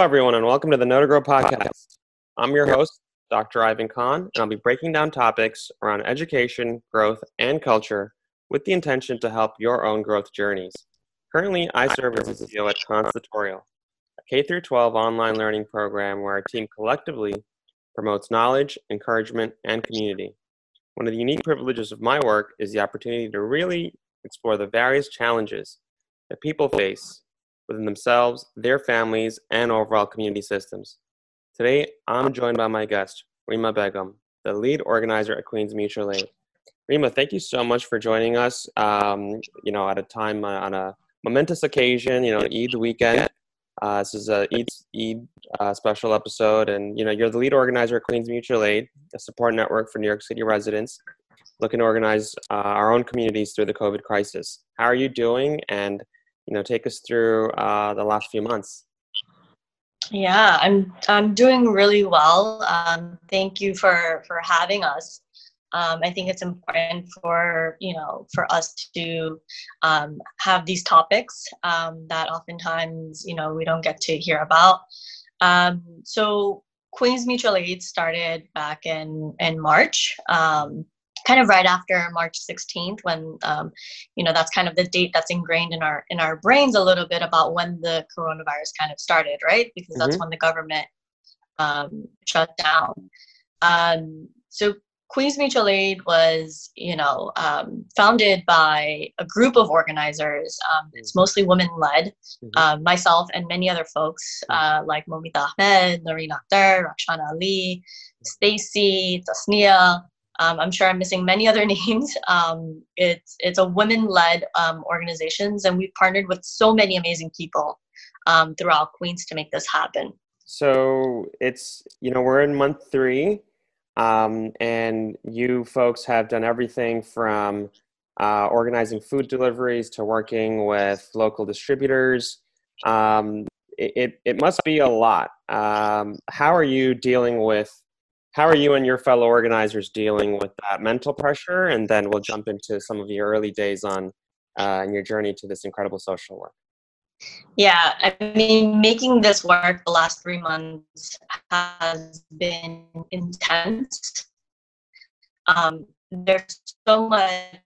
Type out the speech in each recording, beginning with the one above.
Hello, everyone, and welcome to the Know to Grow podcast. I'm your host, Dr. Ivan Khan, and I'll be breaking down topics around education, growth, and culture with the intention to help your own growth journeys. Currently, I serve as a CEO at Constatorial, a K 12 online learning program where our team collectively promotes knowledge, encouragement, and community. One of the unique privileges of my work is the opportunity to really explore the various challenges that people face within themselves, their families, and overall community systems. Today, I'm joined by my guest, Rima Begum, the lead organizer at Queens Mutual Aid. Rima, thank you so much for joining us. Um, you know, at a time uh, on a momentous occasion, you know, Eid weekend. Uh, this is a Eid, Eid uh, special episode, and you know, you're the lead organizer at Queens Mutual Aid, a support network for New York City residents looking to organize uh, our own communities through the COVID crisis. How are you doing? And you know, take us through uh, the last few months. Yeah, I'm I'm doing really well. Um, thank you for for having us. Um, I think it's important for you know for us to um, have these topics um, that oftentimes you know we don't get to hear about. Um, so Queens Mutual Aid started back in in March. Kind of right after March 16th, when um, you know that's kind of the date that's ingrained in our in our brains a little bit about when the coronavirus kind of started, right? Because that's mm-hmm. when the government um, shut down. Um, so Queens Mutual Aid was, you know, um, founded by a group of organizers. Um, it's mm-hmm. mostly women-led. Mm-hmm. Uh, myself and many other folks mm-hmm. uh, like Momita Ahmed, Noreen Akhtar, Rakshana Ali, Stacy, Tasnia, um, I'm sure I'm missing many other names. Um, it's it's a women-led um, organizations, and we've partnered with so many amazing people um, throughout Queens to make this happen. So it's you know we're in month three, um, and you folks have done everything from uh, organizing food deliveries to working with local distributors. Um, it, it, it must be a lot. how are you dealing with how are you and your fellow organizers dealing with that mental pressure? And then we'll jump into some of your early days on uh, and your journey to this incredible social work. Yeah, I mean, making this work the last three months has been intense. Um, there's so much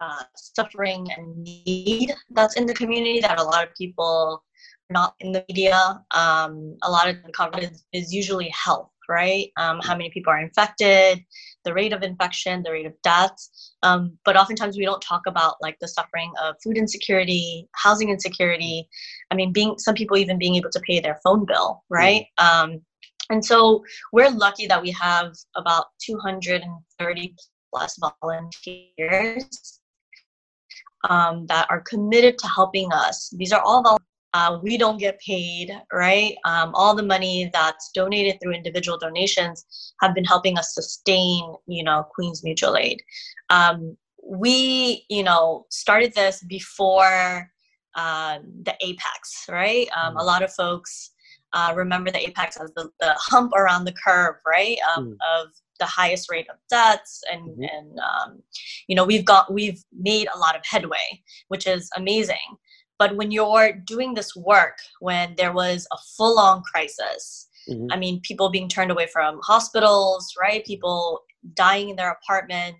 uh, suffering and need that's in the community that a lot of people not in the media. Um, a lot of the coverage is usually health right? Um, how many people are infected, the rate of infection, the rate of deaths. Um, but oftentimes we don't talk about like the suffering of food insecurity, housing insecurity. I mean, being some people even being able to pay their phone bill, right? Mm-hmm. Um, and so we're lucky that we have about 230 plus volunteers um, that are committed to helping us. These are all volunteers uh, we don't get paid, right? Um, all the money that's donated through individual donations have been helping us sustain, you know, Queens Mutual Aid. Um, we, you know, started this before uh, the apex, right? Um, a mm. lot of folks uh, remember the apex as the, the hump around the curve, right? Um, mm. Of the highest rate of deaths and mm-hmm. and um, you know we've got we've made a lot of headway which is amazing but when you're doing this work, when there was a full on crisis, mm-hmm. I mean, people being turned away from hospitals, right? People dying in their apartment.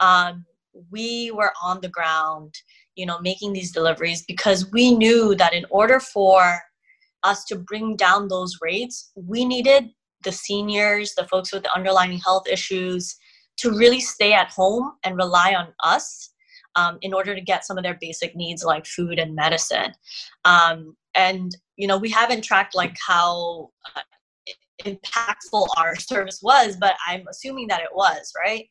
Um, we were on the ground, you know, making these deliveries because we knew that in order for us to bring down those rates, we needed the seniors, the folks with the underlying health issues, to really stay at home and rely on us um, in order to get some of their basic needs like food and medicine. Um, and you know, we haven't tracked like how uh, impactful our service was, but I'm assuming that it was right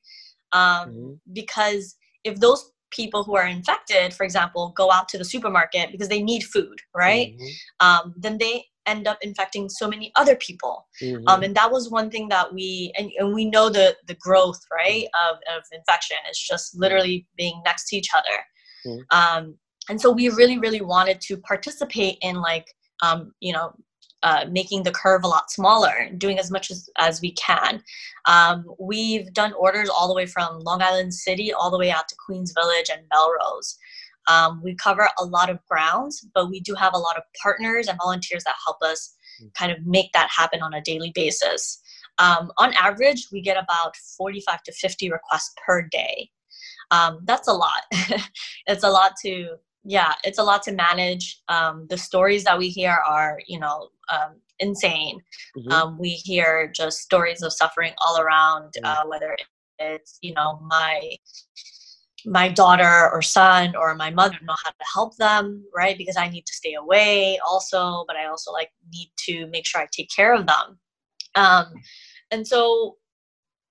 um, mm-hmm. because if those people who are infected, for example, go out to the supermarket because they need food, right? Mm-hmm. Um, then they end up infecting so many other people mm-hmm. um, and that was one thing that we and, and we know the the growth right of, of infection it's just literally being next to each other mm-hmm. um, and so we really really wanted to participate in like um, you know uh, making the curve a lot smaller, doing as much as, as we can. Um, we've done orders all the way from Long Island City all the way out to Queens Village and Melrose. Um, we cover a lot of grounds, but we do have a lot of partners and volunteers that help us hmm. kind of make that happen on a daily basis. Um, on average, we get about 45 to 50 requests per day. Um, that's a lot. it's a lot to, yeah, it's a lot to manage. Um, the stories that we hear are, you know, um, insane. Mm-hmm. Um, we hear just stories of suffering all around, uh, whether it's, you know, my my daughter or son or my mother know how to help them right? Because i need to stay away also but i also like need to make sure i take care of them. Um, and so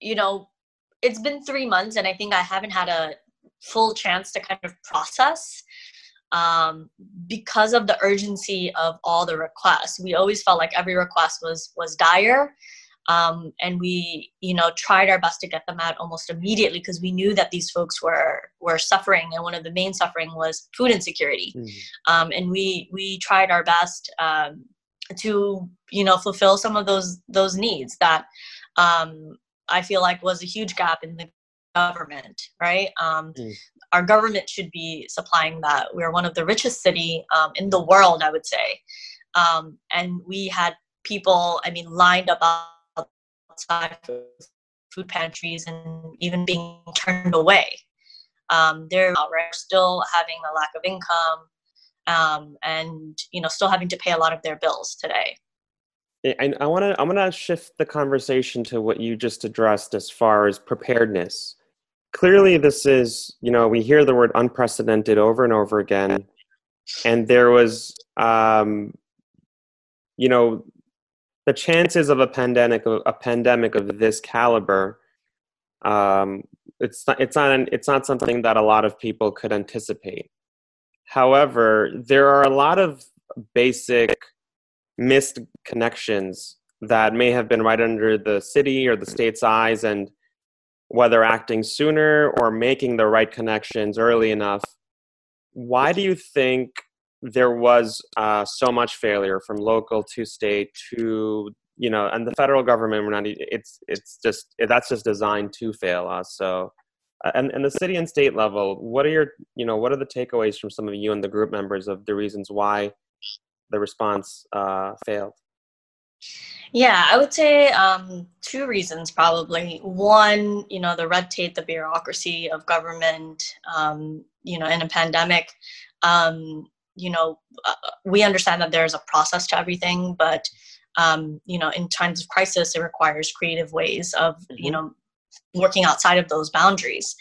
you know it's been three months and i think i haven't had a full chance to kind of process um, because of the urgency of all the requests. We always felt like every request was was dire um, and we you know tried our best to get them out almost immediately because we knew that these folks were were suffering and one of the main suffering was food insecurity mm. um, and we we tried our best um, to you know fulfill some of those those needs that um, I feel like was a huge gap in the government, right? Um, mm. Our government should be supplying that. We're one of the richest city um, in the world, I would say, um, and we had people, I mean, lined up outside food pantries and even being turned away. Um, they're still having a lack of income um, and you know still having to pay a lot of their bills today. I, I want to I want to shift the conversation to what you just addressed as far as preparedness. Clearly, this is you know we hear the word unprecedented over and over again, and there was um, you know the chances of a pandemic a pandemic of this caliber um, it's not it's not it's not something that a lot of people could anticipate. However there are a lot of basic missed connections that may have been right under the city or the state's eyes and whether acting sooner or making the right connections early enough why do you think there was uh, so much failure from local to state to you know and the federal government we're not it's it's just that's just designed to fail us so uh, and and the city and state level what are your you know what are the takeaways from some of you and the group members of the reasons why the response uh, failed yeah, I would say um, two reasons probably. One, you know, the red tape, the bureaucracy of government, um, you know, in a pandemic. Um, you know, uh, we understand that there's a process to everything, but um, you know, in times of crisis, it requires creative ways of mm-hmm. you know working outside of those boundaries.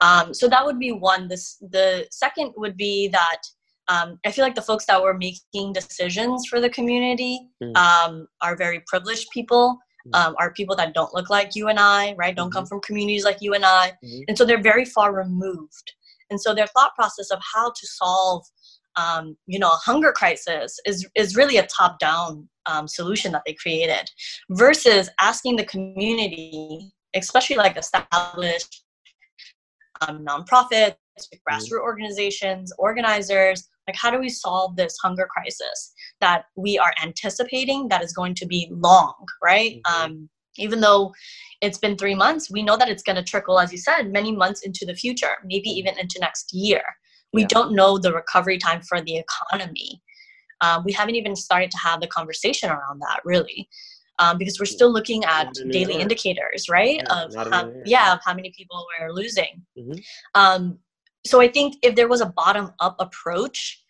Um, so that would be one. This the second would be that um, I feel like the folks that were making decisions for the community mm. um, are very privileged people. Mm. Um, are people that don't look like you and I, right? Don't mm-hmm. come from communities like you and I, mm-hmm. and so they're very far removed. And so their thought process of how to solve um, you know, a hunger crisis is, is really a top down um, solution that they created versus asking the community, especially like established um, nonprofits, mm-hmm. grassroots organizations, organizers, like how do we solve this hunger crisis that we are anticipating that is going to be long, right? Mm-hmm. Um, even though it's been three months, we know that it's going to trickle, as you said, many months into the future, maybe even into next year. We yeah. don't know the recovery time for the economy. Um, we haven't even started to have the conversation around that really. Um, because we're still looking at daily indicators, right? Yeah, of how, yeah, of how many people we're losing. Mm-hmm. Um, so I think if there was a bottom up approach,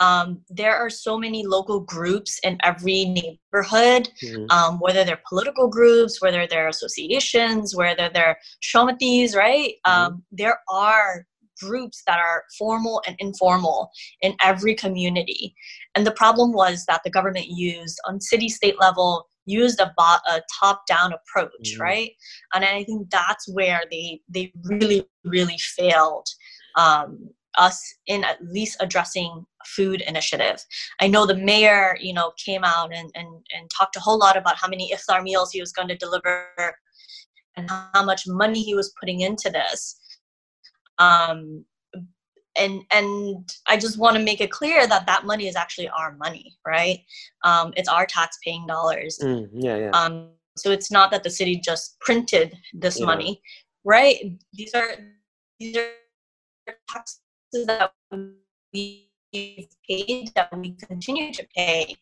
um, there are so many local groups in every neighborhood, mm-hmm. um, whether they're political groups, whether they're associations, whether they're shomitis, right? Mm-hmm. Um, there are groups that are formal and informal in every community. And the problem was that the government used on city state level used a, bo- a top down approach, mm-hmm. right? And I think that's where they they really really failed. Um, us in at least addressing food initiative. I know the mayor, you know, came out and, and, and talked a whole lot about how many iftar meals he was going to deliver and how much money he was putting into this um, and and I just want to make it clear that that money is actually our money, right? Um, it's our tax-paying dollars. Mm, yeah, yeah. Um, so it's not that the city just printed this yeah. money, right? These are these are taxes that we've paid, that we continue to pay,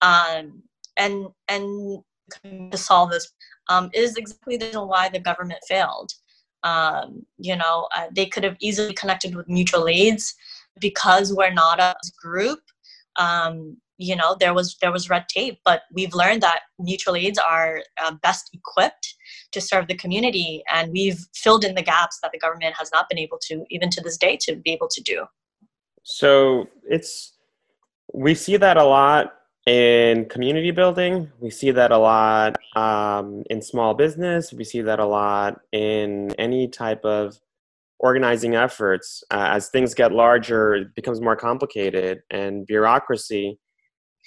um, and and to solve this um, is exactly the reason why the government failed. Um, you know, uh, they could have easily connected with mutual aids because we're not a group. Um, you know, there was there was red tape, but we've learned that mutual aids are uh, best equipped to serve the community, and we've filled in the gaps that the government has not been able to, even to this day, to be able to do. So it's we see that a lot in community building. We see that a lot um, in small business. We see that a lot in any type of organizing efforts. Uh, as things get larger, it becomes more complicated, and bureaucracy.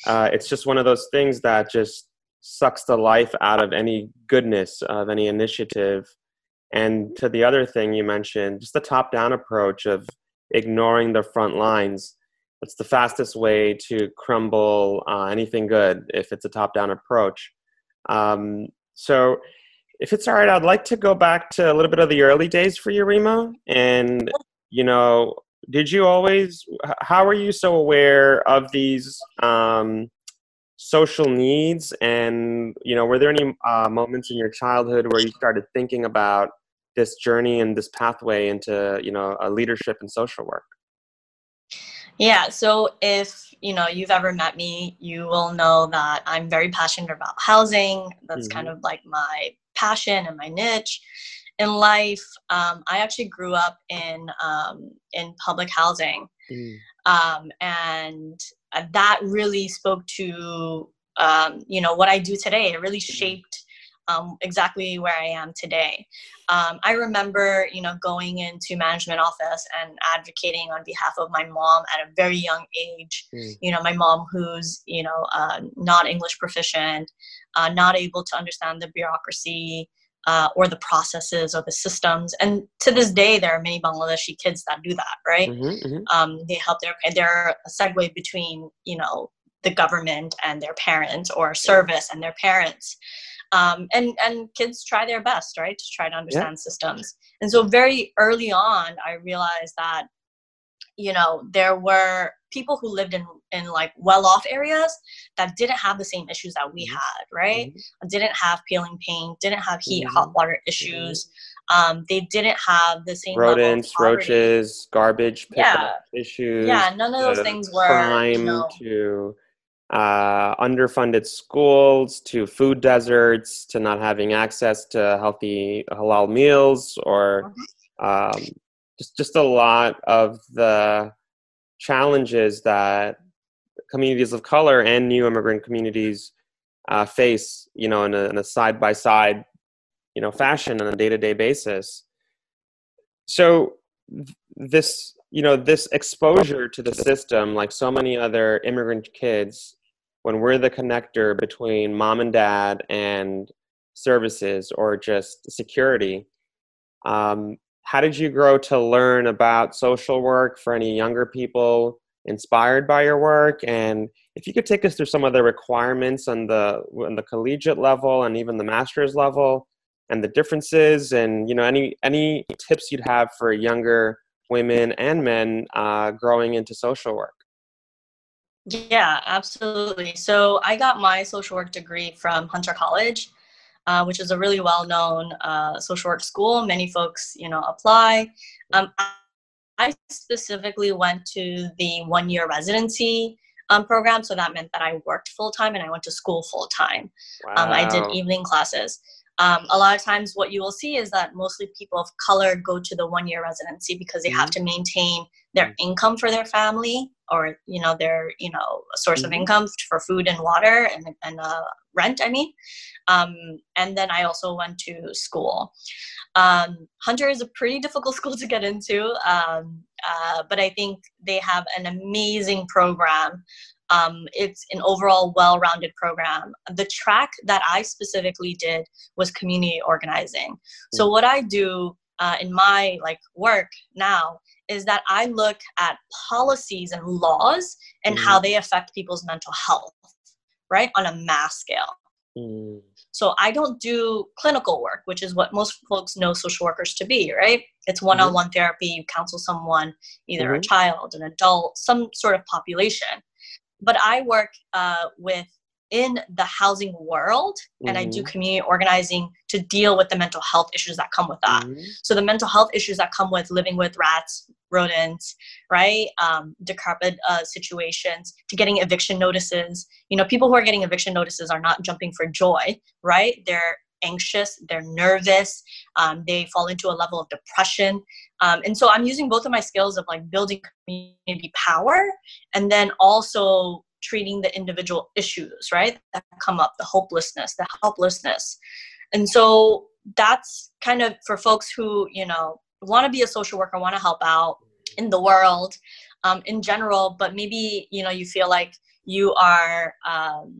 Uh, it's just one of those things that just sucks the life out of any goodness of any initiative. And to the other thing you mentioned, just the top down approach of ignoring the front lines it's the fastest way to crumble uh, anything good if it's a top down approach. Um, so, if it's all right, I'd like to go back to a little bit of the early days for you, Rima. And, you know, did you always, how were you so aware of these um, social needs? And, you know, were there any uh, moments in your childhood where you started thinking about this journey and this pathway into, you know, a leadership and social work? Yeah, so if you know you've ever met me, you will know that I'm very passionate about housing. That's mm-hmm. kind of like my passion and my niche in life. Um, I actually grew up in um, in public housing, mm. um, and that really spoke to um, you know what I do today. It really mm. shaped um, exactly where I am today. Um, I remember, you know, going into management office and advocating on behalf of my mom at a very young age. Mm. You know, my mom who's, you know, uh, not English proficient, uh, not able to understand the bureaucracy. Uh, or the processes or the systems, and to this day, there are many Bangladeshi kids that do that. Right? Mm-hmm, mm-hmm. Um, they help their they're a segue between you know the government and their parents, or service and their parents um, and and kids try their best right to try to understand yeah. systems and so very early on i realized that you know there were people who lived in in like well-off areas that didn't have the same issues that we mm-hmm. had right mm-hmm. didn't have peeling paint didn't have heat mm-hmm. hot water issues um, they didn't have the same rodents roaches garbage yeah issues yeah none of those things were crime you know, to uh, underfunded schools to food deserts to not having access to healthy halal meals or um, just just a lot of the challenges that communities of color and new immigrant communities uh, face you know in a side by side you know fashion on a day to day basis. So th- this you know this exposure to the system like so many other immigrant kids when we're the connector between mom and dad and services or just security. Um, how did you grow to learn about social work for any younger people inspired by your work? And if you could take us through some of the requirements on the on the collegiate level and even the master's level and the differences and you know any any tips you'd have for younger women and men uh, growing into social work yeah, absolutely. So I got my social work degree from Hunter College, uh, which is a really well-known uh, social work school. Many folks, you know, apply. Um, I specifically went to the one-year residency um, program, so that meant that I worked full time and I went to school full time. Wow. Um, I did evening classes. Um, a lot of times, what you will see is that mostly people of color go to the one year residency because they mm-hmm. have to maintain their mm-hmm. income for their family or you know their you know source mm-hmm. of income for food and water and, and uh, rent i mean um, and then i also went to school um, hunter is a pretty difficult school to get into um, uh, but i think they have an amazing program um, it's an overall well-rounded program. The track that I specifically did was community organizing. So hmm. what I do uh, in my like work now is that I look at policies and laws and mm-hmm. how they affect people's mental health, right, on a mass scale. Mm. So I don't do clinical work, which is what most folks know social workers to be, right? It's one on one therapy. You counsel someone, either mm-hmm. a child, an adult, some sort of population. But I work uh, with in the housing world and mm-hmm. I do mm-hmm. community organizing to deal with the mental health issues that come with that. Mm-hmm. So the mental health issues that come with living with rats, rodents, right? Um, decrepit uh, situations, to getting eviction notices. You know, people who are getting eviction notices are not jumping for joy, right? They're anxious, they're nervous, um, they fall into a level of depression. Um, and so I'm using both of my skills of like building community power and then also treating the individual issues, right? That come up, the hopelessness, the helplessness. And so that's kind of for folks who, you know, want to be a social worker, want to help out in the world um, in general, but maybe, you know, you feel like you are, um,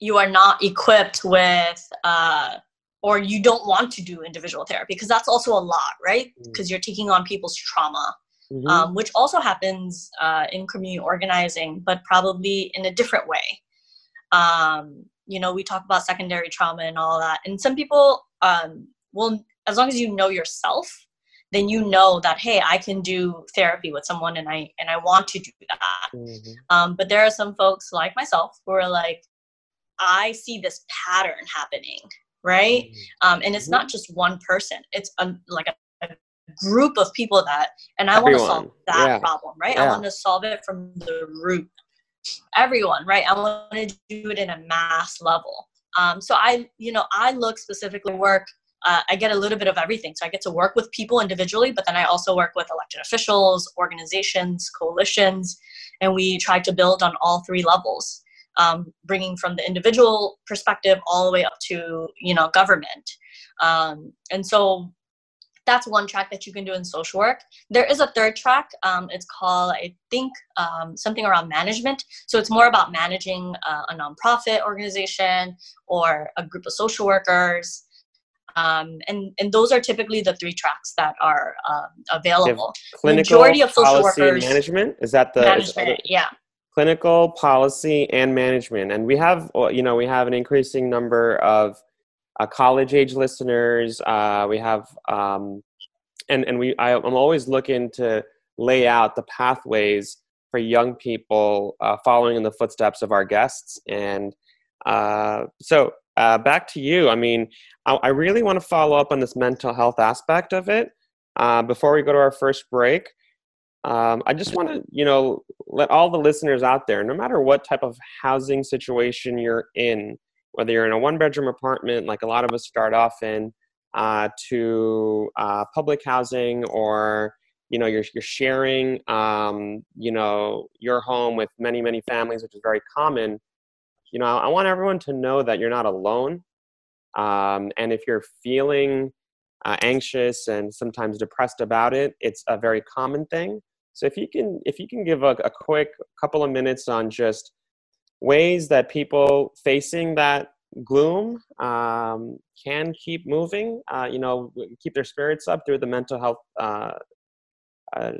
you are not equipped with, uh, or you don't want to do individual therapy because that's also a lot, right? Because mm. you're taking on people's trauma mm-hmm. um, which also happens uh, in community organizing, but probably in a different way. Um, you know, we talk about secondary trauma and all that, and some people um, will, as long as you know yourself, then you know that hey, I can do therapy with someone, and I and I want to do that. Mm-hmm. Um, but there are some folks like myself who are like, I see this pattern happening, right? Mm-hmm. Um, and it's mm-hmm. not just one person; it's a, like a group of people that, and I want to solve that yeah. problem, right? Yeah. I want to solve it from the root. Everyone, right? I want to do it in a mass level. Um, so I, you know, I look specifically work. Uh, I get a little bit of everything. So I get to work with people individually, but then I also work with elected officials, organizations, coalitions, and we try to build on all three levels, um, bringing from the individual perspective all the way up to you know government. Um, and so that's one track that you can do in social work. There is a third track. Um, it's called, I think, um, something around management. So it's more about managing uh, a nonprofit organization or a group of social workers. Um, and, and those are typically the three tracks that are um, available. Clinical Majority of social workers management is that the management, is, yeah. Clinical policy and management, and we have you know we have an increasing number of uh, college age listeners. Uh, we have, um, and and we I, am always looking to lay out the pathways for young people uh, following in the footsteps of our guests. And uh, so uh, back to you. I mean, I, I really want to follow up on this mental health aspect of it uh, before we go to our first break. Um, I just want to, you know, let all the listeners out there, no matter what type of housing situation you're in, whether you're in a one bedroom apartment, like a lot of us start off in, uh, to uh, public housing or you know you're, you're sharing um, you know your home with many many families which is very common you know i want everyone to know that you're not alone. Um, and if you're feeling uh, anxious and sometimes depressed about it it's a very common thing so if you can if you can give a, a quick couple of minutes on just ways that people facing that gloom um, can keep moving, uh, you know, keep their spirits up through the mental health, uh, uh,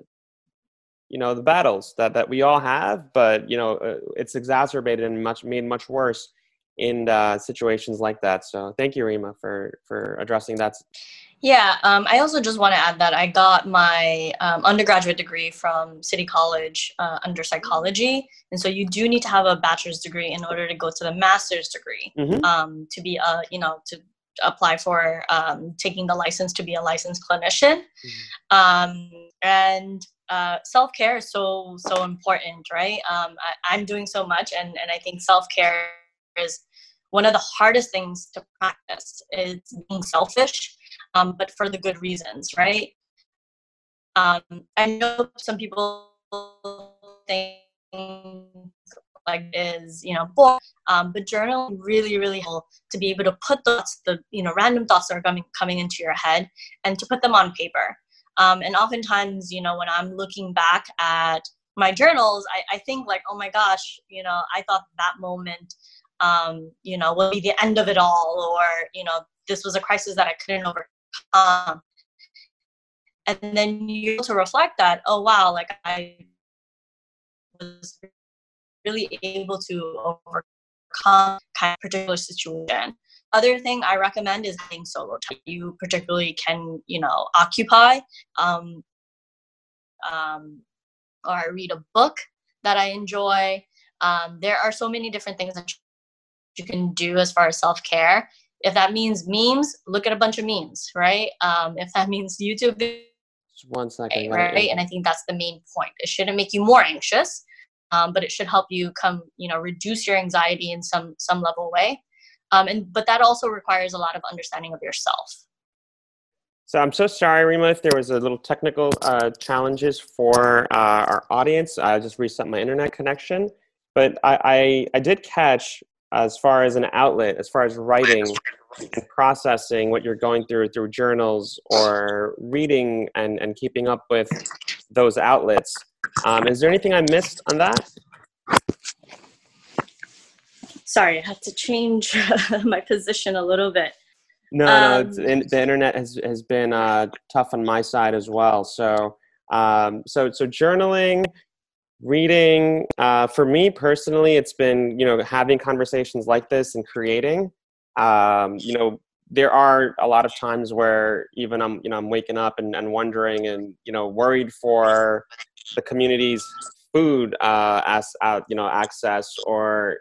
you know, the battles that, that we all have, but, you know, uh, it's exacerbated and much made much worse in uh, situations like that. So thank you, Rima, for, for addressing that. Yeah, um, I also just want to add that I got my um, undergraduate degree from City College uh, under psychology, and so you do need to have a bachelor's degree in order to go to the master's degree mm-hmm. um, to be a you know to apply for um, taking the license to be a licensed clinician, mm-hmm. Um, and uh, self care is so so important, right? Um, I, I'm doing so much, and and I think self care is one of the hardest things to practice is being selfish um, but for the good reasons, right? Um, I know some people think like is you know boring, um, but journaling really really help to be able to put thoughts the you know random thoughts that are coming coming into your head and to put them on paper um, and oftentimes you know when i'm looking back at my journals I, I think like oh my gosh you know i thought that moment um, you know will be the end of it all or you know this was a crisis that i couldn't overcome and then you to reflect that oh wow like i was really able to overcome kind of particular situation. Other thing I recommend is having solo time. You particularly can, you know, occupy um, um, or read a book that I enjoy. Um, there are so many different things that you can do as far as self care. If that means memes, look at a bunch of memes, right? Um, if that means YouTube Just one second, right? right? And I think that's the main point. It shouldn't make you more anxious, um, but it should help you come, you know, reduce your anxiety in some some level way. Um, and but that also requires a lot of understanding of yourself. So I'm so sorry, Rima, if there was a little technical uh, challenges for uh, our audience. I just reset my internet connection, but I, I, I did catch as far as an outlet, as far as writing and processing what you're going through through journals or reading and, and keeping up with those outlets. Um, is there anything I missed on that? Sorry, I had to change my position a little bit. No, um, no, in, the internet has has been uh, tough on my side as well. So, um, so so journaling, reading. Uh, for me personally, it's been you know having conversations like this and creating. Um, you know, there are a lot of times where even I'm you know I'm waking up and, and wondering and you know worried for the community's food uh, as uh, you know access or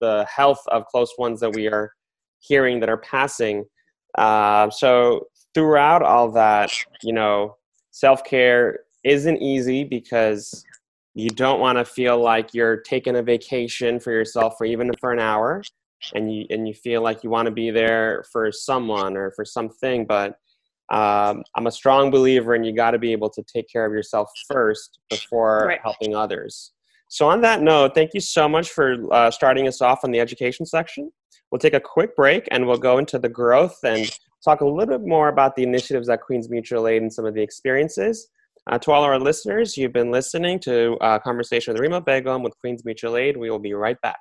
the health of close ones that we are hearing that are passing uh, so throughout all that, you know, self care isn't easy because you don't want to feel like you're taking a vacation for yourself for even for an hour and you and you feel like you want to be there for someone or for something but um, i'm a strong believer and you got to be able to take care of yourself first before right. helping others so on that note thank you so much for uh, starting us off on the education section We'll take a quick break and we'll go into the growth and talk a little bit more about the initiatives at Queens Mutual Aid and some of the experiences. Uh, to all our listeners, you've been listening to uh, conversation with Rima Begum with Queens Mutual Aid. We will be right back.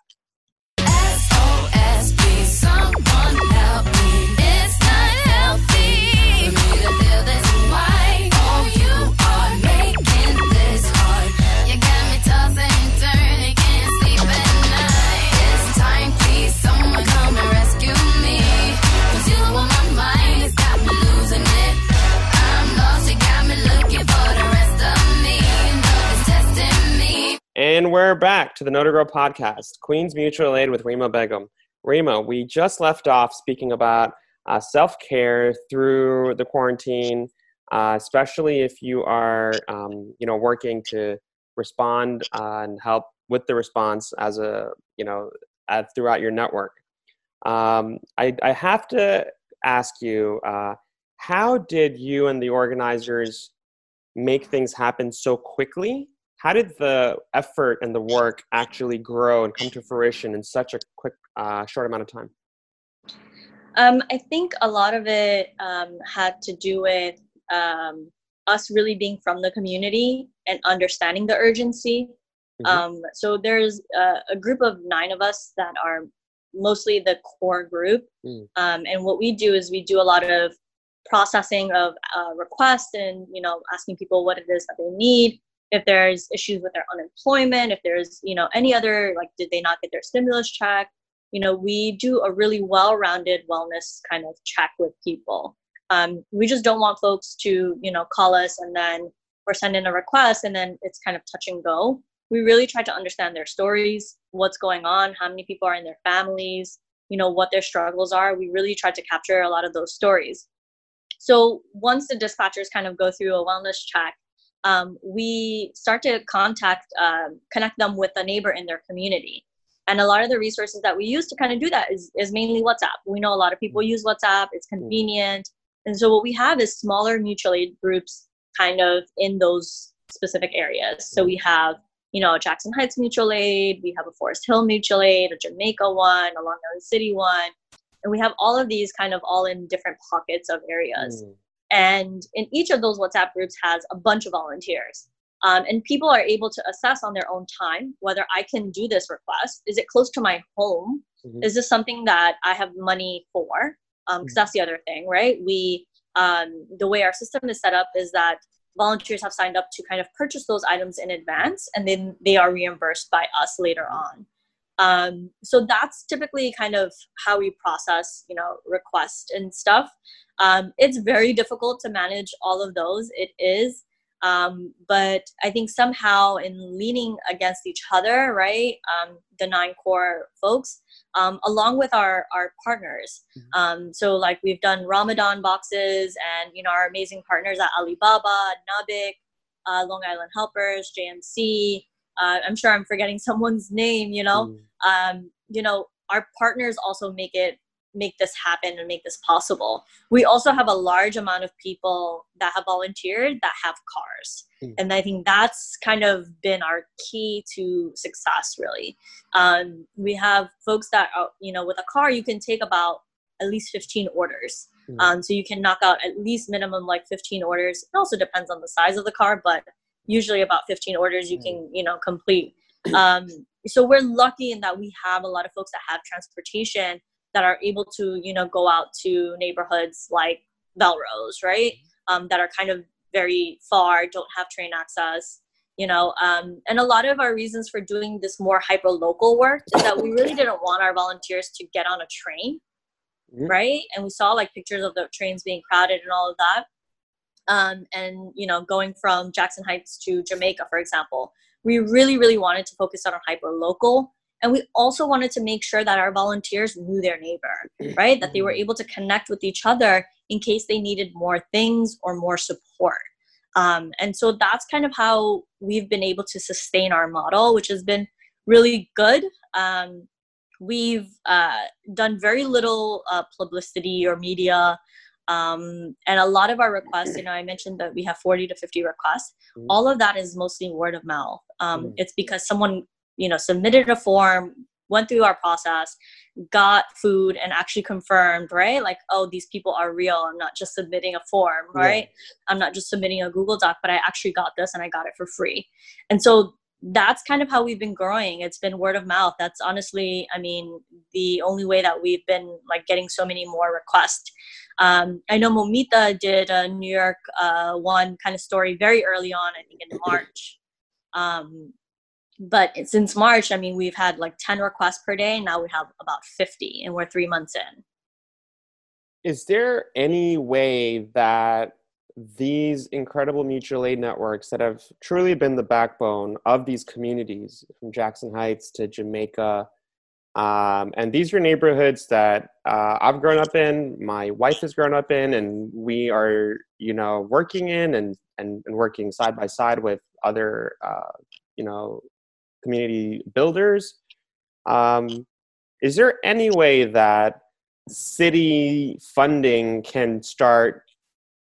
And we're back to the to Grow podcast, Queens Mutual Aid with Rima Begum. Rima, we just left off speaking about uh, self care through the quarantine, uh, especially if you are, um, you know, working to respond uh, and help with the response as a, you know, throughout your network. Um, I, I, have to ask you, uh, how did you and the organizers make things happen so quickly? How did the effort and the work actually grow and come to fruition in such a quick uh, short amount of time um, i think a lot of it um, had to do with um, us really being from the community and understanding the urgency mm-hmm. Um, so there's a, a, group of nine of us that are mostly the core group mm. Um, and what we do is we do a lot of processing of uh, requests and you know asking people what it is that they need if there's issues with their unemployment, if there's, you know, any other, like, did they not get their stimulus check? You know, we do a really well rounded wellness kind of check with people. Um, we just don't want folks to, you know, call us and then or send in a request and then it's kind of touch and go. We really try to understand their stories, what's going on, how many people are in their families, you know, what their struggles are. We really try to capture a lot of those stories. So once the dispatchers kind of go through a wellness check, um, we start to contact, um, connect them with a neighbor in their community. And a lot of the resources that we use to kind of do that is, is mainly WhatsApp. We know a lot of people use WhatsApp, it's convenient. And so what we have is smaller mutual aid groups kind of in those specific areas. So we have, you know, Jackson Heights Mutual Aid, we have a Forest Hill Mutual Aid, a Jamaica one, a Long Island City one. And we have all of these kind of all in different pockets of areas. Mm. And in each of those WhatsApp groups has a bunch of volunteers. Um, and people are able to assess on their own time whether I can do this request. Is it close to my home? Mm-hmm. Is this something that I have money for? Because um, mm-hmm. that's the other thing, right? We um, the way our system is set up is that volunteers have signed up to kind of purchase those items in advance, and then they are reimbursed by us later on. Um, so that's typically kind of how we process, you know, requests and stuff. Um, it's very difficult to manage all of those. It is. Um, but I think somehow in leaning against each other, right, um, the nine core folks, um, along with our, our partners. Mm-hmm. Um, so like we've done Ramadan boxes and, you know, our amazing partners at Alibaba, Nabik, uh, Long Island Helpers, JMC. Uh, I'm sure I'm forgetting someone's name, you know, mm. you know, our partners also make it make this happen and make this possible. We also have a large amount of people that have volunteered that have cars. Mm. And I think that's kind of been our key to success, really. Um, we have folks that, are, you know, with a car, you can take about at least 15 orders. Mm. Um, so you can knock out at least minimum like 15 orders. It also depends on the size of the car, but usually about 15 orders you mm. can, you know, complete. Um, so we're lucky in that we have a lot of folks that have transportation that are able to you know go out to neighborhoods like Bellerose, right? Mm-hmm. Um, that are kind of very far, don't have train access, you know. Um, and a lot of our reasons for doing this more hyper local work is that we really didn't want our volunteers to get on a train, mm-hmm. right? And we saw like pictures of the trains being crowded and all of that. Um, and you know, going from Jackson Heights to Jamaica, for example, we really, really wanted to focus on hyper local and we also wanted to make sure that our volunteers knew their neighbor, right? That they were mm-hmm. able to connect with each other in case they needed more things or more support. Um, and so that's kind of how we've been able to sustain our model, which has been really good. Um, we've uh, done very little uh, publicity or media. Um, and a lot of our requests, you know, I mentioned that we have 40 to 50 requests. Mm-hmm. All of that is mostly word of mouth. Um, mm-hmm. It's because someone you know submitted a form went through our process got food and actually confirmed right like oh these people are real i'm not just submitting a form right yeah. i'm not just submitting a google doc but i actually got this and i got it for free and so that's kind of how we've been growing it's been word of mouth that's honestly i mean the only way that we've been like getting so many more requests um, i know momita did a new york uh, one kind of story very early on i think in march um, but since March, I mean, we've had like 10 requests per day. Now we have about 50, and we're three months in. Is there any way that these incredible mutual aid networks that have truly been the backbone of these communities, from Jackson Heights to Jamaica, um, and these are neighborhoods that uh, I've grown up in, my wife has grown up in, and we are, you know, working in and, and, and working side by side with other, uh, you know, community builders. Um, is there any way that city funding can start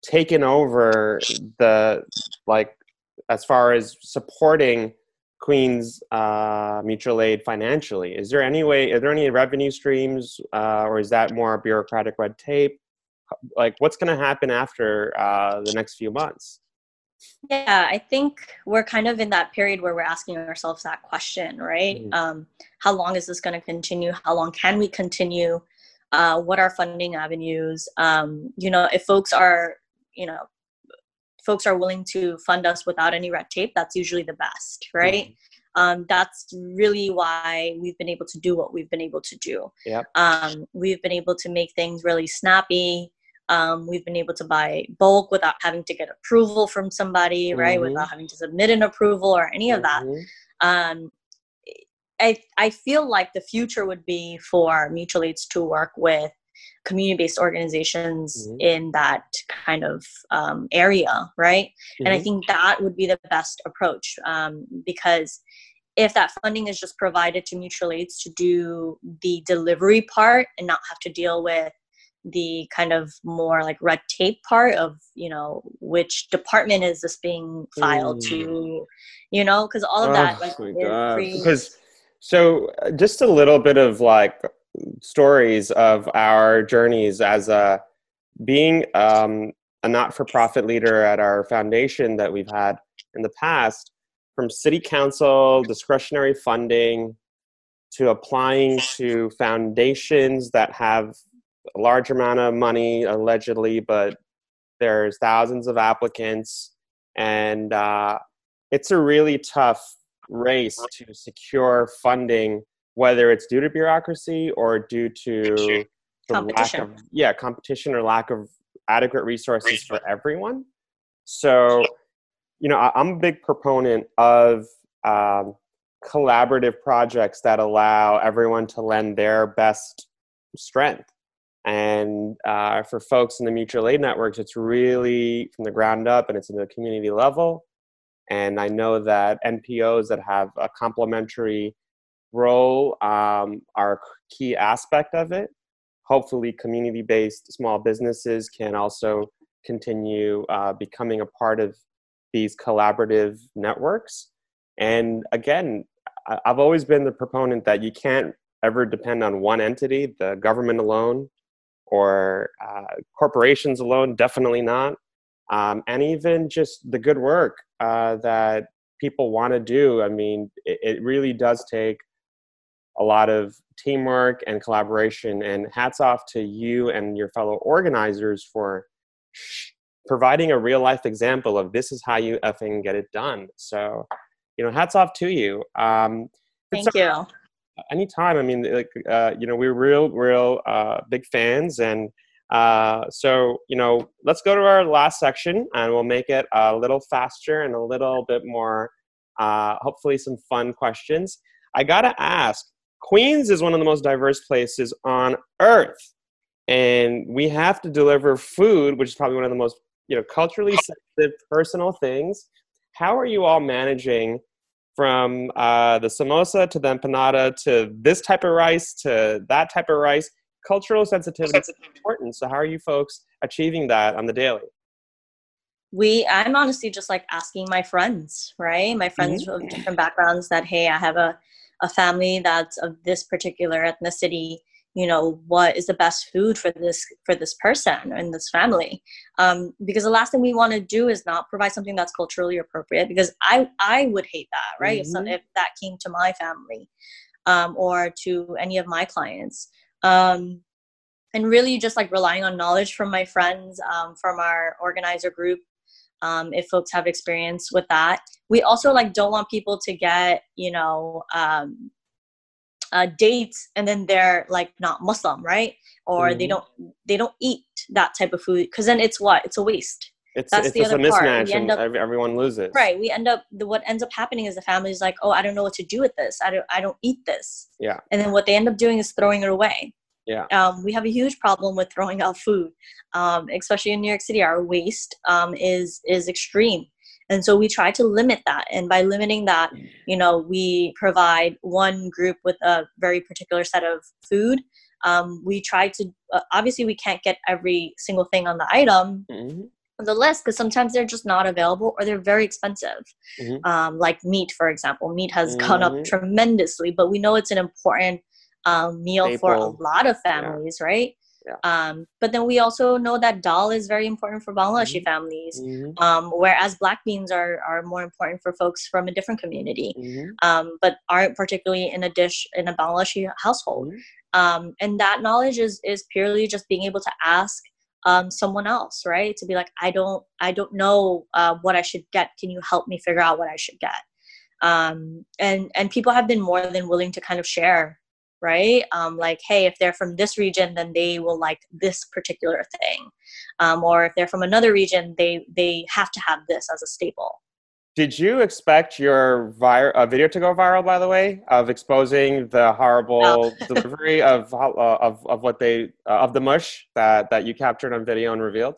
taking over the like as far as supporting Queens uh, mutual aid financially? Is there any way? Are there any revenue streams, uh, or is that more bureaucratic red tape? Like, what's going to happen after uh, the next few months? Yeah, I think we're kind of in that period where we're asking ourselves that question, right? Mm-hmm. Um, how long is this going to continue? How long can we continue? Uh, what are funding avenues? Um, you know, if folks are, you know, folks are willing to fund us without any red tape, that's usually the best, right? Mm-hmm. Um, that's really why we've been able to do what we've been able to do. Yep. Um, we've been able to make things really snappy. Um, we've been able to buy bulk without having to get approval from somebody, mm-hmm. right? Without having to submit an approval or any of that. Mm-hmm. Um, I, I feel like the future would be for mutual aids to work with community-based organizations mm-hmm. in that kind of um, area, right? Mm-hmm. And I mm-hmm. think that would be the best approach um, because if that funding is just provided to mutual aids to do the delivery part and not have to deal with the kind of more like red tape part of you know which department is this being filed mm. to you know because all of that oh, like because so uh, just a little bit of like stories of our journeys as a being um, a not-for-profit leader at our foundation that we've had in the past from city council discretionary funding to applying to foundations that have a large amount of money allegedly, but there's thousands of applicants, and uh, it's a really tough race to secure funding whether it's due to bureaucracy or due to the lack Competition. of yeah competition or lack of adequate resources for everyone. So, you know, I, I'm a big proponent of um, collaborative projects that allow everyone to lend their best strength. And uh, for folks in the mutual aid networks, it's really from the ground up and it's in the community level. And I know that NPOs that have a complementary role um, are a key aspect of it. Hopefully, community based small businesses can also continue uh, becoming a part of these collaborative networks. And again, I've always been the proponent that you can't ever depend on one entity, the government alone, or uh, corporations alone, definitely not. Um, and even just the good work uh, that people want to do. I mean, it, it really does take a lot of teamwork and collaboration. And hats off to you and your fellow organizers for providing a real life example of this is how you effing get it done. So, you know, hats off to you. Um, Thank you. anytime. I mean, like, uh, you know, we're real, real uh, big fans. And uh, so, you know, let's go to our last section and we'll make it a little faster and a little bit more, uh, hopefully, some fun questions. I got to ask Queens is one of the most diverse places on earth. And we have to deliver food, which is probably one of the most, you know, culturally sensitive, personal things. How are you all managing from uh, the samosa to the empanada to this type of rice to that type of rice. Cultural sensitivity is important. So, how are you folks achieving that on the daily? we i'm honestly just like asking my friends right my friends of different backgrounds that hey i have a, a family that's of this particular ethnicity you know what is the best food for this for this person and this family? Um, because the last thing we want to do is not provide something that's culturally appropriate because i i would hate that right? If, some, Mhm. if that came to my family um, or to any of my clients. Um, and really just like relying on knowledge from my friends um, from our organizer group um, if folks have experience with that we also like don't want people to get you know um, uh, dates and then they're like not muslim right or they Mhm. don't they don't eat that type of food because then it's what it's a waste It's, That's it's the just a other part. mismatch We and end up- everyone loses. right we end up the what ends up happening is the family's like oh i don't know what to do with this i don't i don't eat this Yeah. and then what they end up doing is throwing it away Yeah. um, we have a huge problem with throwing out food um, especially in new york city our waste um, is is extreme and so we try to limit that and by limiting that you know we provide one group with a very particular set of food um, we try to uh, obviously we can't get every single thing on the item Mhm. on the list because sometimes they're just not available or they're very expensive. Mhm. Um, like meat, for example, meat has gone up Mhm. tremendously, but we know it's an important um, meal for a lot of families, right? Yeah. Um, but then we also know that dal is very important for Bangladeshi Mhm. families, Mhm. um, whereas black beans are, are more important for folks from a different community, Mhm. um, but aren't particularly in a dish in a Bangladeshi household Mhm. um, and that knowledge is is purely just being able to ask um, someone else right to be like i don't i don't know uh, what i should get can you help me figure out what i should get um, and and people have been more than willing to kind of share right um, like hey if they're from this region then they will like this particular thing um, or if they're from another region they they have to have this as a staple Did you expect your vir- uh, video to go viral, by the way, of exposing the horrible delivery of, uh, of of what they uh, of the mush that that you captured on video and revealed?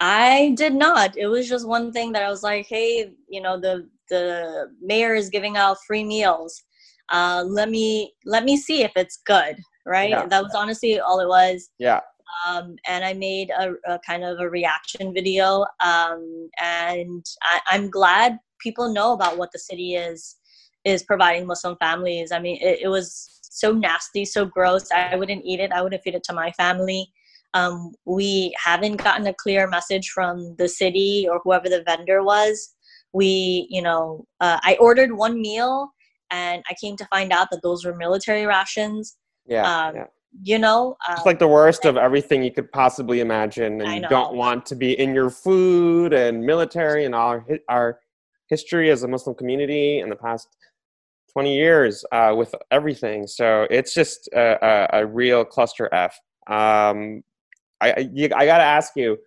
I did not. It was just one thing that I was like, hey, you know, the the mayor is giving out free meals. Uh, let me let me see if it's good, right? Yeah. That was honestly all it was. Yeah. Um, and I made a, a kind of a reaction video, um, and I, I'm glad people know about what the city is is providing Muslim families. I mean, it, it was so nasty, so gross. I wouldn't eat it. I wouldn't feed it to my family. Um, we haven't gotten a clear message from the city or whoever the vendor was. We, you know, uh, I ordered one meal and I came to find out that those were military rations. Yeah. Um, yeah. You know, It's um, like the worst of everything you could possibly imagine, and I you don't want to be in your food and military and our our history as a Muslim community in the past 20 years uh, with everything. So it's just a, a, a real cluster F. Um, I, you, I got to ask you,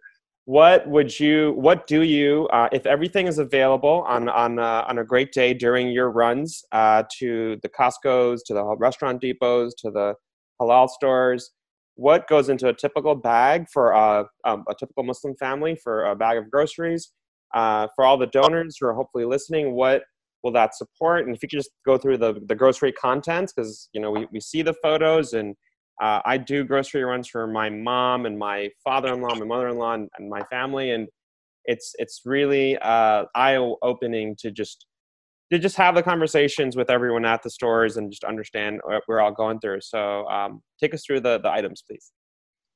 what would you, what do you, uh, if everything is available on, on, uh, on a great day during your runs uh, to the Costco's, to the restaurant depots, to the halal stores, what goes into a typical bag for a, um, a typical Muslim family for a bag of groceries? Uh, for all the donors who are hopefully listening, what will that support? And if you could just go through the, the grocery contents, because you know we, we see the photos and uh, I do grocery runs for my mom and my father-in-law, my mother-in-law, and, and my family, and it's it's really uh, eye-opening to just to just have the conversations with everyone at the stores and just understand what we're all going through. So um, take us through the the items, please.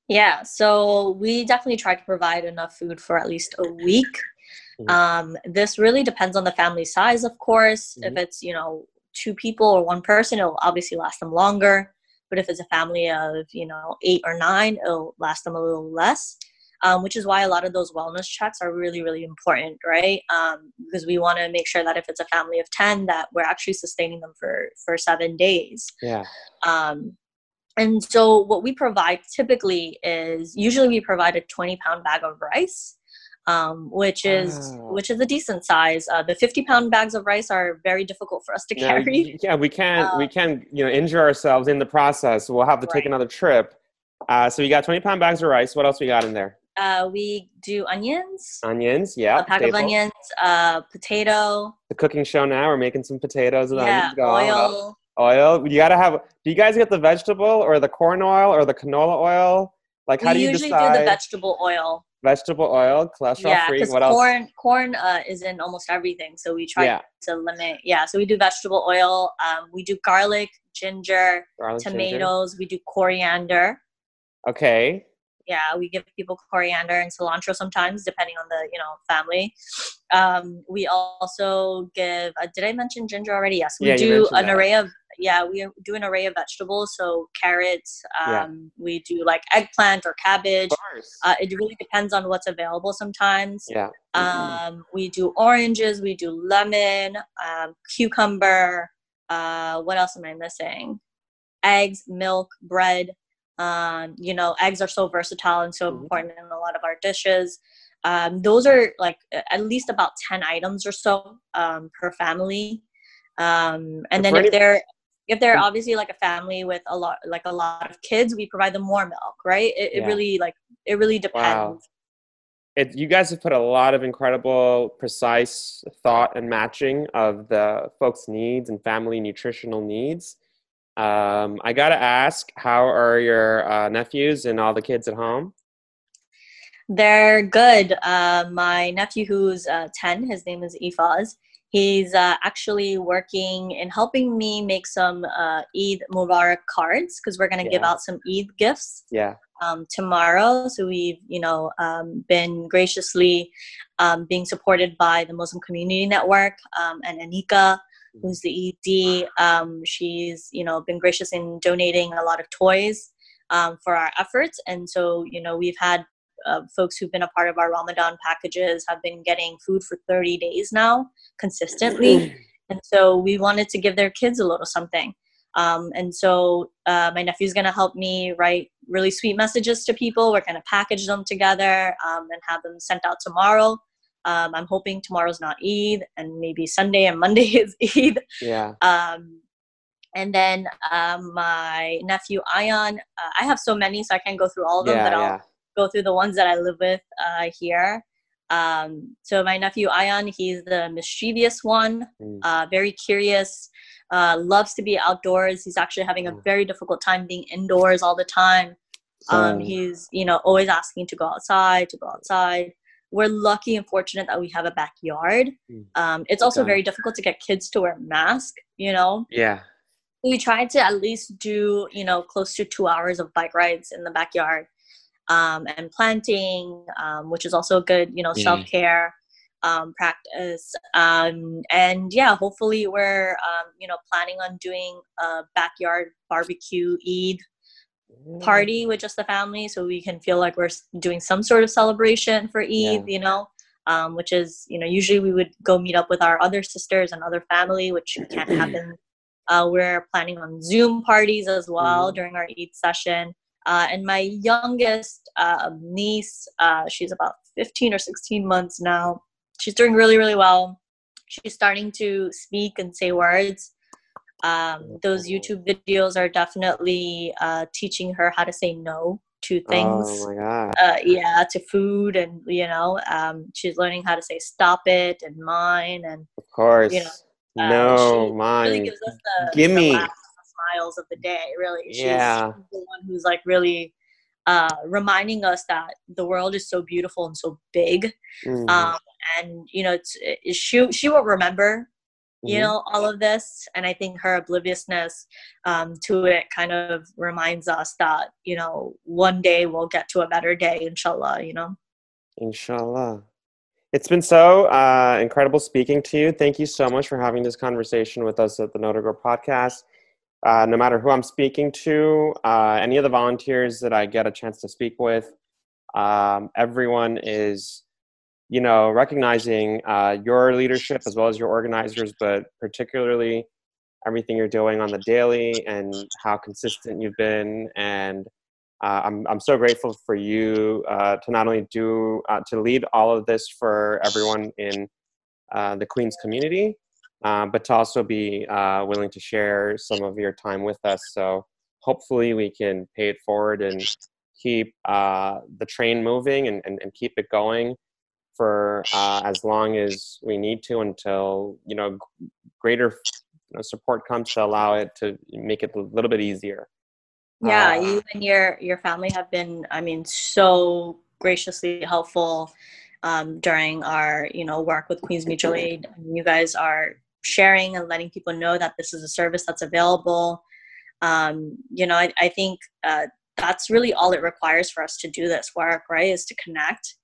Yeah, so we definitely try to provide enough food for at least a week. Mm-hmm. Um, this really depends on the family size, of course. Mm-hmm. If it's, you know, two people or one person, it'll obviously last them longer. But if it's a family of, you know, eight or nine, it'll last them a little less. Um, which is why a lot of those wellness checks are really, really important, right? Um, because we want to make sure that if it's a family of 10, that we're actually sustaining them for, for seven days. Yeah. Um, and so what we provide typically is usually we provide a 20 pound bag of rice um, which is wow. which is a decent size. Uh, the 50 pound bags of rice are very difficult for us to carry. yeah, we can't we um, can you know injure ourselves in the process. We'll have to take right. another trip. Uh, so you got 20 pound bags of rice. What else we got in there? Uh, we do onions. Onions, yeah. A pack of onions, uh, potato. The cooking show now. We're making some potatoes with yeah, onions. oil. Oil. You gotta have. Do you guys get the vegetable or the corn oil or the canola oil? Like, how we do you usually decide? do the vegetable oil vegetable oil, cholesterol yeah, free. What else? Corn, corn uh, is in almost everything, so we try yeah. to limit. Yeah, so we do vegetable oil. Um, we do garlic, ginger, garlic, tomatoes. Ginger. We do coriander. Okay. Yeah, we give people coriander and cilantro sometimes, depending on the you know family. Um, we also give. Uh, did I mention ginger already? Yes, we yeah, do an that. array of yeah, we do an array of vegetables. So carrots, um, yeah. we do like eggplant or cabbage. Uh, it really depends on what's available sometimes. Yeah. Um, we do oranges, we do lemon, um, cucumber. Uh, what else am I missing? Eggs, milk, bread. Um, you know, eggs are so versatile and so mm-hmm. important in a lot of our dishes. Um, those are like at least about 10 items or so um, per family. Um, and then if they're if they're obviously like a family with a lot like a lot of kids we provide them more milk right? It, yeah. it really like it really depends. Wow. It, you guys have put a lot of incredible precise thought and matching of the folks needs and family nutritional needs. Um, i gotta ask how are your uh, nephews and all the kids at home? They're good. Uh, my nephew who's uh, 10 his name is ifaz He's uh, actually working in helping me make some uh, Eid Mubarak cards because we're going to yeah. give out some Eid gifts. Yeah. Um, tomorrow. So we've, you know, um, been graciously um, being supported by the Muslim Community Network um, and Anika, mm-hmm. who's the ED. Um, she's, you know, been gracious in donating a lot of toys um, for our efforts. And so, you know, we've had uh, folks who've been a part of our Ramadan packages have been getting food for 30 days now consistently. and so we wanted to give their kids a little something. Um, and so uh, my nephew's going to help me write really sweet messages to people. We're going to package them together um, and have them sent out tomorrow. Um, I'm hoping tomorrow's not Eid and maybe Sunday and Monday is Eid. Yeah. Um, and then um, my nephew Ion, uh, I have so many, so I can't go through all of them, yeah, but I'll yeah go through the ones that I live with uh, here. Um, so my nephew Ion, he's the mischievous one, mm. uh, very curious, uh, loves to be outdoors. He's actually having a mm. very difficult time being indoors all the time. Um, he's you know always asking to go outside, to go outside. We're lucky and fortunate that we have a backyard. Mm. Um, it's also very difficult to get kids to wear masks. You know. Yeah. We tried to at least do you know close to two hours of bike rides in the backyard um, and planting, um, which is also a good, you know, mm. self care um, practice. Um, and yeah, hopefully we're, um, you know, planning on doing a backyard barbecue Eid party with just the family, so we can feel like we're doing some sort of celebration for Eid. Yeah. You know. Um, which is, you know, usually we would go meet up with our other sisters and other family, which can't happen Uh, we're planning on Zoom parties as well mm-hmm. during our Eid session. Uh, and my youngest uh, niece, uh, she's about 15 or 16 months now. She's doing really, really well. She's starting to speak and say words. Um, those YouTube videos are definitely uh, teaching her how to say no to things. Oh my god. Uh, yeah, to food and you know, um, she's learning how to say stop it and mine and of course. You know, uh, no, mine. Really gives us the, Gimme. The smiles of the day. Really, she's yeah. the one who's like really uh, reminding us that the world is so beautiful and so big. Mm. Um, and you know, it's, it, she she will remember you mm-hmm. know all of this and i think her obliviousness um, to it kind of reminds us that you know one day we'll get to a better day inshallah you know inshallah it's been so uh, incredible speaking to you thank you so much for having this conversation with us at the Grow podcast uh, no matter who i'm speaking to uh, any of the volunteers that i get a chance to speak with um, everyone is you know, recognizing uh, your leadership as well as your organizers, but particularly everything you're doing on the daily and how consistent you've been. And uh, I'm, I'm so grateful for you uh, to not only do, to lead all of this for everyone in the Queens community, uh, but to also be willing to share some of your time with us. So hopefully we can pay it forward and keep the train moving and, and, and keep it going for uh, as long as we need to until you know greater you know, support comes to allow it to make it a little bit easier. Yeah, uh, you and your your family have been, I mean, so graciously helpful um, during our you know work with Queens Mutual Aid. You guys are sharing and letting people know that this is a service that's available. Um, you know, I, I think uh, that's really all it requires for us to do this work, right? Is to connect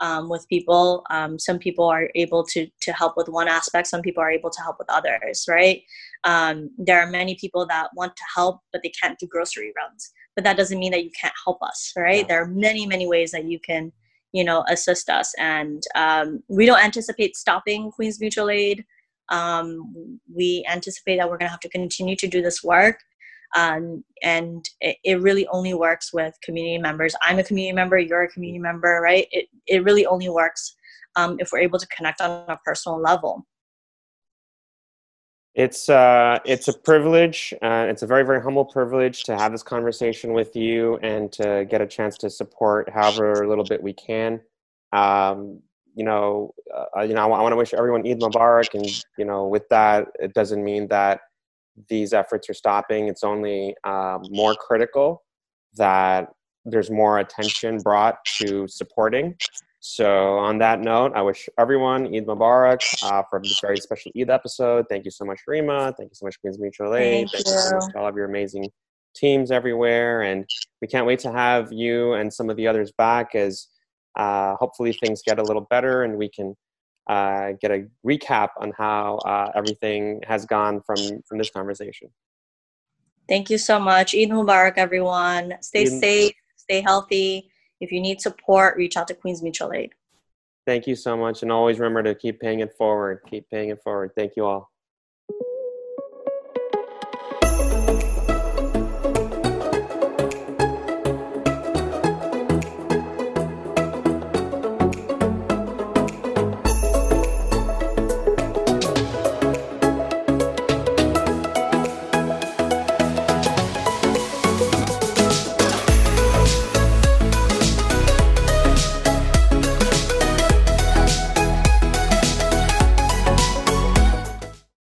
um, with people. Um, some people are able to to help with one aspect. Some people are able to help with others. Right? Um, there are many people that want to help, but they can't do grocery runs. But that doesn't mean that you can't help us. Right? Yeah. There are many many ways that you can you know assist us, and um, we don't anticipate stopping Queens Mutual Aid. Um, we anticipate that we're going to have to continue to do this work um, and it, it, really only works with community members i'm a community member you're a community member right it, it really only works um, if we're able to connect on a personal level it's uh, it's a privilege. Uh, it's a very very humble privilege to have this conversation with you and to get a chance to support however little bit we can. Um, you know, uh, you know, I, I want to wish everyone Eid Mubarak, and you know, with that, it doesn't mean that these efforts are stopping. It's only uh, more critical that there's more attention brought to supporting. So, on that note, I wish everyone Eid Mubarak uh, for this very special Eid episode. Thank you so much, Rima. Thank you so much, Queens Mutual Aid. Thank, Thank you. so much to all of your amazing teams everywhere. And we can't wait to have you and some of the others back as uh, hopefully things get a little better and we can uh, get a recap on how uh, everything has gone from from this conversation. Thank you so much. Eid Mubarak, everyone. Stay Eid- safe, stay healthy. If you need support, reach out to Queens Mutual Aid. Thank you so much. And always remember to keep paying it forward. Keep paying it forward. Thank you all.